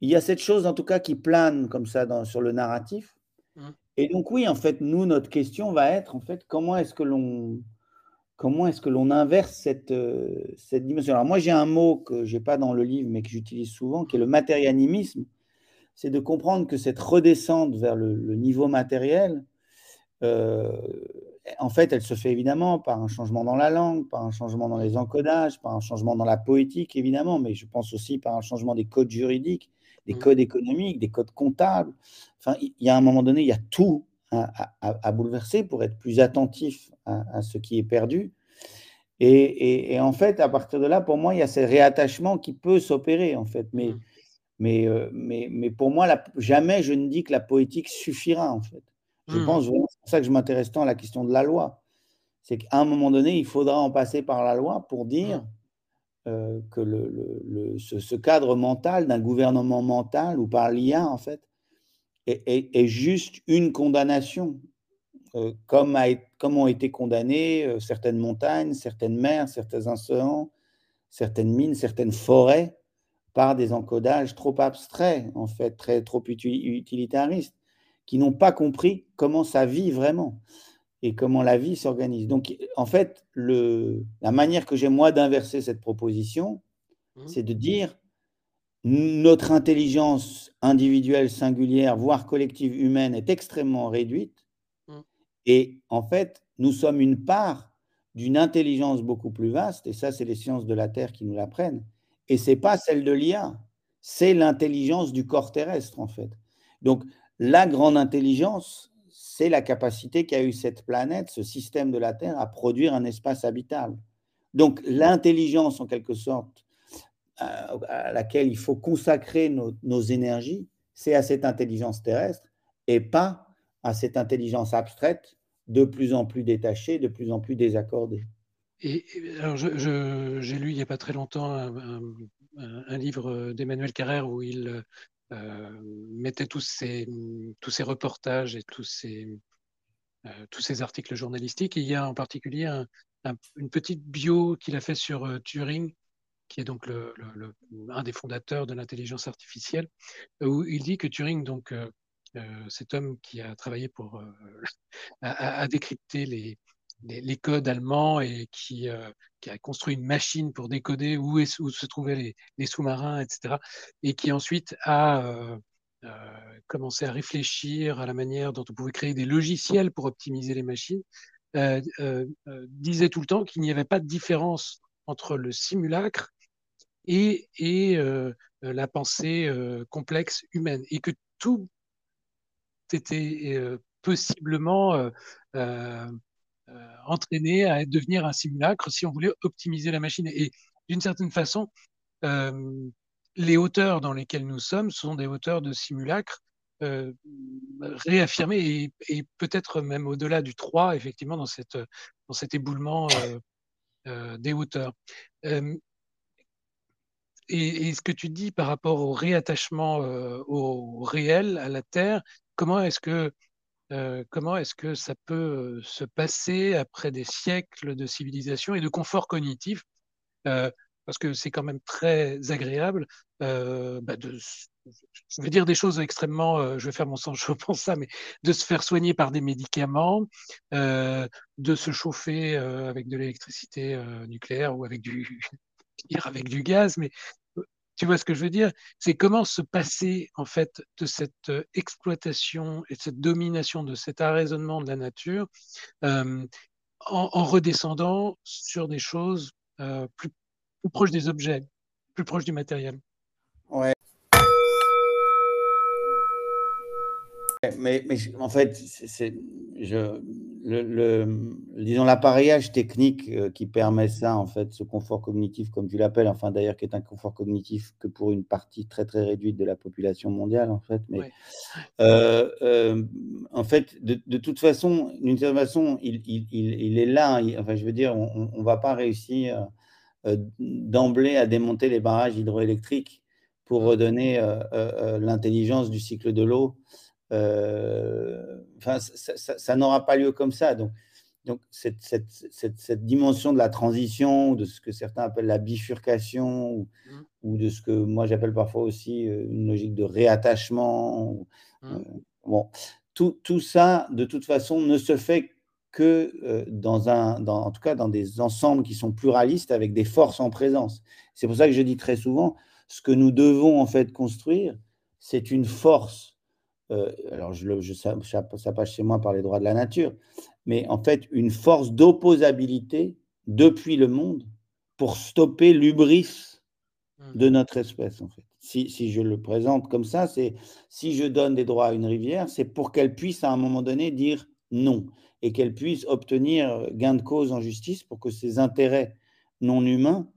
S2: il y a cette chose en tout cas qui plane comme ça dans, sur le narratif. Mmh. Et donc oui, en fait, nous, notre question va être en fait comment est-ce que l'on comment est-ce que l'on inverse cette, euh, cette dimension? Alors moi, j'ai un mot que je n'ai pas dans le livre, mais que j'utilise souvent, qui est le matérianimisme. C'est de comprendre que cette redescente vers le, niveau matériel, euh, en fait, elle se fait évidemment par un changement dans la langue, par un changement dans les encodages, par un changement dans la poétique, évidemment, mais je pense aussi par un changement des codes juridiques, des mmh. codes économiques, des codes comptables. Enfin, il y a un moment donné, il y a tout à, bouleverser pour être plus attentif à, ce qui est perdu. Et, en fait, à partir de là, pour moi, il y a ce réattachement qui peut s'opérer, en fait. Mais, mmh. mais, euh, mais, mais, pour moi, jamais je ne dis que la poétique suffira, en fait. Je mmh. pense vraiment, c'est pour ça que je m'intéresse tant à la question de la loi. C'est qu'à un moment donné, il faudra en passer par la loi pour dire mmh. euh, que le, ce, cadre mental d'un gouvernement mental ou par l'IA, en fait, est, juste une condamnation, euh, comme, a, comme, ont été condamnées euh, certaines montagnes, certaines mers, certains océans, certaines mines, certaines forêts par des encodages trop abstraits, en fait, très, trop utilitaristes qui n'ont pas compris comment ça vit vraiment et comment la vie s'organise. Donc, en fait, le, la manière que j'ai moi d'inverser cette proposition, mmh. c'est de dire notre intelligence individuelle, singulière, voire collective humaine est extrêmement réduite. Mmh. Et en fait, nous sommes une part d'une intelligence beaucoup plus vaste, et ça, c'est les sciences de la Terre qui nous l'apprennent. Et ce n'est pas celle de l'IA, c'est l'intelligence du corps terrestre, en fait. Donc, la grande intelligence, c'est la capacité qu'a eu cette planète, ce système de la Terre, à produire un espace habitable. Donc l'intelligence, en quelque sorte, à laquelle il faut consacrer nos, énergies, c'est à cette intelligence terrestre et pas à cette intelligence abstraite de plus en plus détachée, de plus en plus désaccordée.
S1: Et, alors, j'ai lu il n'y a pas très longtemps un livre d'Emmanuel Carrère où il euh, mettait tous ces, tous ces reportages et tous ces, euh, tous ces articles journalistiques. il y a en particulier une petite bio qu'il a fait sur euh, Turing, qui est donc le, un des fondateurs de l'intelligence artificielle, où il dit que Turing, donc cet homme qui a travaillé pour à, décrypter les, les, codes allemands et qui, euh, a construit une machine pour décoder où, se trouvaient les, les sous-marins, etc. Et qui ensuite a euh, euh, commencé à réfléchir à la manière dont on pouvait créer des logiciels pour optimiser les machines, disait tout le temps qu'il n'y avait pas de différence entre le simulacre et, et la pensée complexe humaine, et que tout était possiblement entraîner à devenir un simulacre si on voulait optimiser la machine. Et d'une certaine façon, les hauteurs dans lesquelles nous sommes sont des hauteurs de simulacre euh, réaffirmées et, peut-être même au-delà du 3, effectivement, dans, cette, dans cet éboulement des hauteurs. Et, ce que tu dis par rapport au réattachement au réel, à la Terre, comment est-ce que, comment est-ce que ça peut se passer après des siècles de civilisation et de confort cognitif? Parce que c'est quand même très agréable bah, de, je vais dire des choses extrêmement, je vais faire mon sang chaud pour ça, mais de se faire soigner par des médicaments, de se chauffer avec de l'électricité nucléaire ou avec du, avec du gaz, mais tu vois ce que je veux dire? C'est comment se passer en fait de cette exploitation et de cette domination, de cet arraisonnement de la nature, en, en, redescendant sur des choses plus, plus proches des objets, plus proches du matériel.
S2: Ouais. Mais, mais, en fait, c'est, je, le, disons l'appareillage technique euh, qui permet ça, en fait, ce confort cognitif, comme tu l'appelles, enfin d'ailleurs, qui est un confort cognitif que pour une partie très très réduite de la population mondiale, en fait. Mais euh, euh, en fait, de, de, toute façon, d'une certaine façon, il, il, il, est là. enfin, je veux dire, on ne va pas réussir d'emblée à démonter les barrages hydroélectriques pour redonner l'intelligence du cycle de l'eau enfin, ça, n'aura pas lieu comme ça. Donc, donc cette, cette, cette, dimension de la transition, de ce que certains appellent la bifurcation, ou, mmh. de ce que moi j'appelle parfois aussi euh, une logique de réattachement. Mmh. Euh, bon, tout, tout, ça, de toute façon, ne se fait que dans un, dans, en tout cas dans des ensembles qui sont pluralistes avec des forces en présence. C'est pour ça que je dis très souvent, ce que nous devons en fait construire, c'est une force euh, alors je, je, ça, ça, passe chez moi par les droits de la nature, mais en fait une force d'opposabilité depuis le monde pour stopper l'ubris mmh. de notre espèce, en fait. Si, si, je le présente comme ça, c'est si je donne des droits à une rivière, c'est pour qu'elle puisse à un moment donné dire non et qu'elle puisse obtenir gain de cause en justice pour que ses intérêts non humains,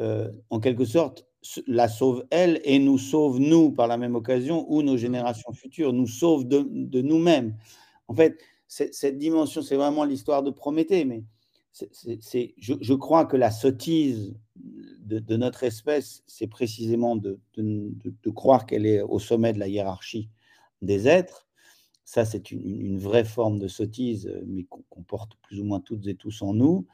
S2: euh, en quelque sorte, la sauve elle et nous sauve nous par la même occasion ou nos générations futures, nous sauve de, nous-mêmes. En fait, cette dimension, c'est vraiment l'histoire de Prométhée, mais c'est, je, crois que la sottise de, notre espèce, c'est précisément de, de, croire qu'elle est au sommet de la hiérarchie des êtres. Ça, c'est une, vraie forme de sottise, mais qu'on porte plus ou moins toutes et tous en nous,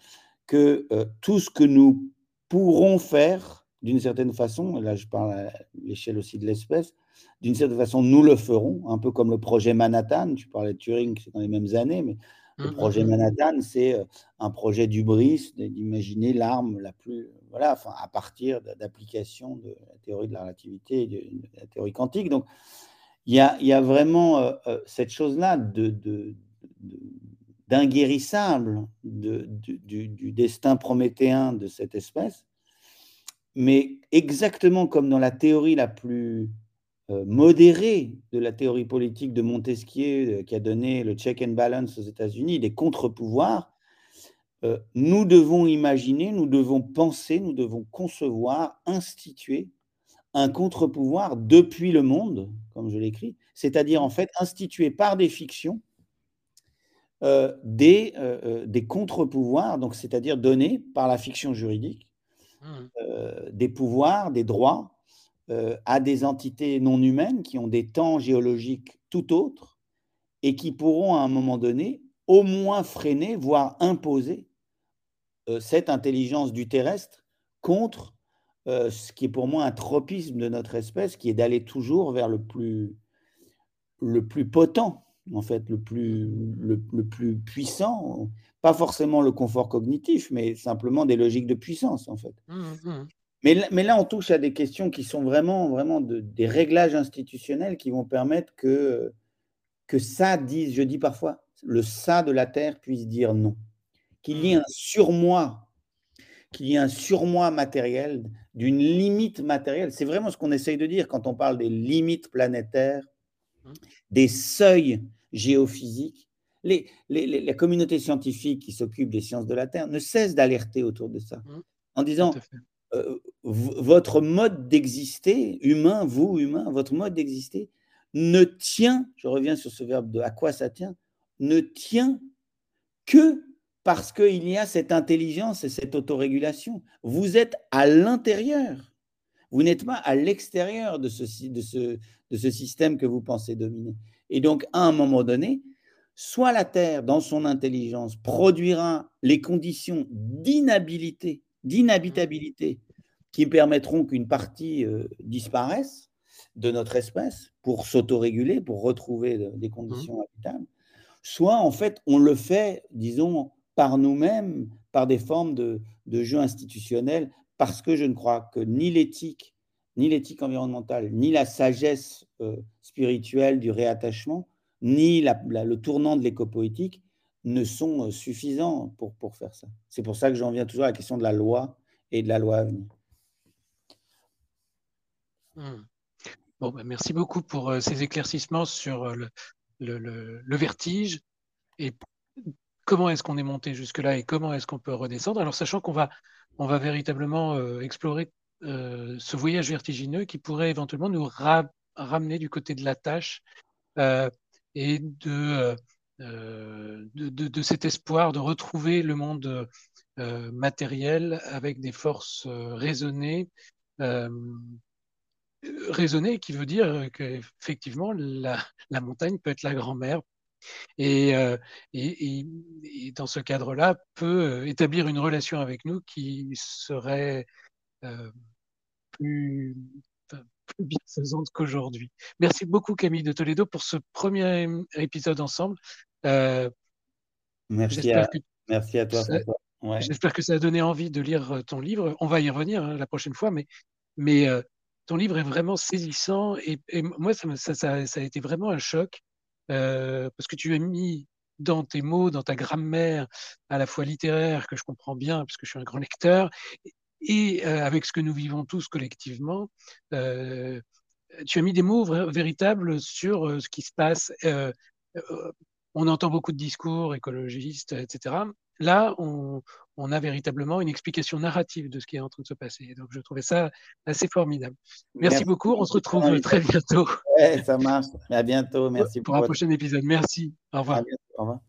S2: que euh, tout ce que nous pourrons faire d'une certaine façon, et là je parle à l'échelle aussi de l'espèce, d'une certaine façon, nous le ferons, un peu comme le projet Manhattan. Tu parlais de Turing, c'est dans les mêmes années, mais le mmh, projet mmh, mmh. Manhattan, c'est euh, un projet d'ubris, d'imaginer l'arme la plus, voilà, enfin, à partir d'application de la théorie de la relativité et de, la théorie quantique. Donc, il y a, y a, vraiment euh, euh, cette chose-là de, de, d'inguérissable du, du, destin prométhéen de cette espèce mais exactement comme dans la théorie la plus euh, modérée de la théorie politique de Montesquieu, euh, qui a donné le check and balance aux États-Unis, des contre-pouvoirs, euh, nous devons imaginer, nous devons penser, nous devons concevoir, instituer un contre-pouvoir depuis le monde, comme je l'écris, c'est-à-dire en fait instituer par des fictions des, des contre-pouvoirs, c'est-à-dire donnés par la fiction juridique. Euh, des pouvoirs, des droits euh, à des entités non humaines qui ont des temps géologiques tout autres et qui pourront à un moment donné au moins freiner, voire imposer euh, cette intelligence du terrestre contre ce qui est pour moi un tropisme de notre espèce, qui est d'aller toujours vers le plus, le plus potent, en fait, le plus, le, plus puissant, pas forcément le confort cognitif, mais simplement des logiques de puissance, en fait. Mmh, mmh. Mais, mais, là, on touche à des questions qui sont vraiment, vraiment des réglages institutionnels qui vont permettre que, que ça dise, je dis parfois, le ça de la Terre puisse dire non. Qu'il y ait mmh. un surmoi, qu'il y ait un surmoi matériel, d'une limite matérielle. C'est vraiment ce qu'on essaye de dire quand on parle des limites planétaires, des seuils géophysiques les, la communauté scientifique qui s'occupe des sciences de la Terre ne cesse d'alerter autour de ça, mmh. en disant euh, votre mode d'exister, humain, vous, humain, votre mode d'exister, ne tient, je reviens sur ce verbe de à quoi ça tient, ne tient que parce qu'il y a cette intelligence et cette autorégulation. Vous êtes à l'intérieur. Vous n'êtes pas à l'extérieur de ce, de, ce, de ce système que vous pensez dominer. Et donc, à un moment donné, soit la Terre, dans son intelligence, produira les conditions d'inhabilité, d'inhabitabilité qui permettront qu'une partie euh, disparaisse de notre espèce pour s'autoréguler, pour retrouver des conditions mmh. habitables, soit en fait on le fait, disons, par nous-mêmes, par des formes de, de jeux institutionnels, parce que je ne crois que ni l'éthique, ni l'éthique environnementale, ni la sagesse euh, spirituelle du réattachement, ni le tournant de l'écopoétique ne sont euh, suffisants pour, pour faire ça. C'est pour ça que j'en viens toujours à la question de la loi et de la loi à venir.
S1: Hmm. Bon, ben, merci beaucoup pour euh, ces éclaircissements sur le, le, le vertige et comment est-ce qu'on est monté jusque-là et comment est-ce qu'on peut redescendre? Alors, sachant qu'on va, on va véritablement euh, explorer euh, ce voyage vertigineux qui pourrait éventuellement nous ramener du côté de la tâche euh, et de, de, cet espoir de retrouver le monde matériel avec des forces raisonnées. raisonnées qui veut dire qu'effectivement la, la montagne peut être la grand-mère euh, et, et, dans ce cadre-là, peut euh, établir une relation avec nous qui serait euh, plus, plus bienfaisante qu'aujourd'hui. Merci beaucoup Camille de Toledo pour ce premier épisode ensemble.
S2: merci, à, merci à toi.
S1: J'espère que ça a donné envie de lire ton livre. On va y revenir hein, la prochaine fois, mais, mais ton livre est vraiment saisissant et, moi, ça, ça, ça, a été vraiment un choc euh, parce que tu as mis dans tes mots, dans ta grammaire, à la fois littéraire, que je comprends bien, puisque je suis un grand lecteur, et euh, avec ce que nous vivons tous collectivement, euh, tu as mis des mots véritables sur ce qui se passe. on entend beaucoup de discours écologistes, etc. Là, on, a véritablement une explication narrative de ce qui est en train de se passer. Donc, je trouvais ça assez formidable. Merci, beaucoup. On se retrouve très bientôt.
S2: Ouais, ça marche. À bientôt. Merci
S1: pour, un prochain épisode. Merci. Au revoir.
S2: Au revoir.